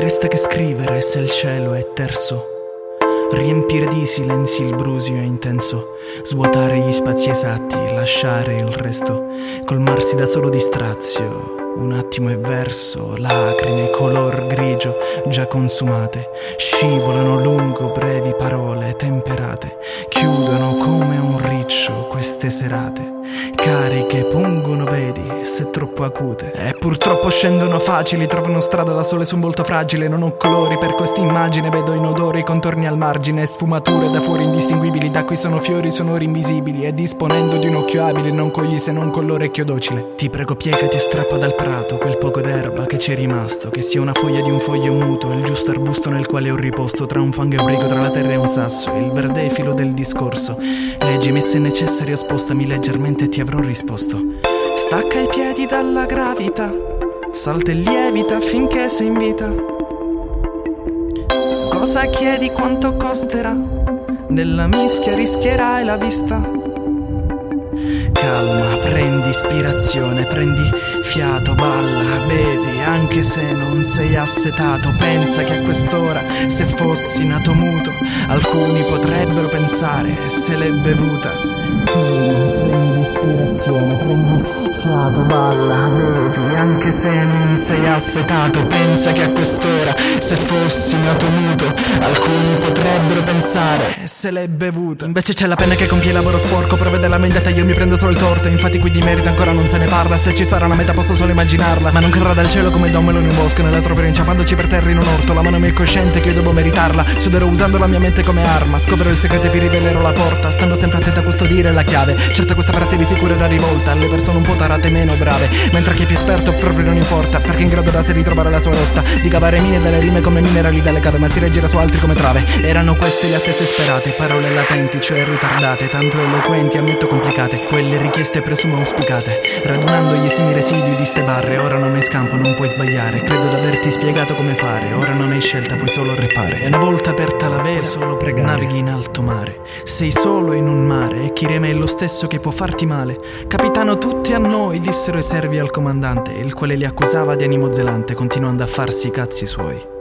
resta che scrivere se il cielo è terso. Riempire di silenzi il brusio intenso, svuotare gli spazi esatti, lasciare il resto, colmarsi da solo di strazio, un attimo e verso, lacrime color grigio già consumate, scivolano lungo brevi parole temperate, chiudono come un riccio queste serate, cariche pungono vedi se troppo acute, e purtroppo scendono facili, trovano strada da sole su un volto fragile, non ho colori per quest'immagine, vedo in odori, contorni al margine, sfumature da fuori indistinguibili, da qui sono fiori sonori invisibili, e disponendo di un occhio abile non cogli se non con l'orecchio docile. Ti prego piegati e strappa dal prato quel poco d'erba che ci è rimasto, che sia una foglia di un foglio muto, il giusto arbusto nel quale ho riposto, tra un fango e un brico, tra la terra e un sasso, il verde filo del discorso. Leggimi se necessario, spostami leggermente e ti avrò risposto. Stacca i piedi dalla gravità, salta e lievita finché sei in vita. Cosa chiedi, quanto costerà? Nella mischia rischierai la vista. Calma, prendi ispirazione, prendi fiato, balla, bevi, anche se non sei assetato. Pensa che a quest'ora, se fossi nato muto, alcuni potrebbero pensare se l'è bevuta. Prendi fiato, balla, bevi, anche se non sei assetato. Pensa che a quest'ora, se fossi nato muto, alcuni pensare se l'è bevuta. Invece c'è la penna che compie il lavoro sporco, prevede la vendetta, io mi prendo solo il torto. Infatti qui di merito ancora non se ne parla. Se ci sarà una meta posso solo immaginarla. Ma non cadrà dal cielo come da un melone in un bosco. Nella troverò inciampandoci per terra in un orto. La mano mia è cosciente che io devo meritarla. Suderò usando la mia mente come arma. Scoprirò il segreto e vi rivelerò la porta. Stando sempre attenta a custodire la chiave. Certo questa frase di sicuro è una rivolta. Alle persone un po' tarate meno brave. Mentre chi è più esperto proprio non importa. Perché è in grado da sé di trovare la sua rotta. Di cavare mine dalle rime come minerali dalle cave. Ma si reggerà su altri come trave. Erano queste le attese sperate. Parole latenti, cioè ritardate. Tanto eloquenti, ammetto complicate. Quelle richieste presumo auspicate. Radunando gli esimi residui di ste barre, ora non hai scampo, non puoi sbagliare. Credo di averti spiegato come fare, ora non hai scelta, puoi solo repare. E una volta aperta la vela, solo pregare. Navighi in alto mare. Sei solo in un mare e chi rema è lo stesso che può farti male. Capitano, tutti a noi, dissero i servi al comandante, il quale li accusava di animo zelante, continuando a farsi i cazzi suoi.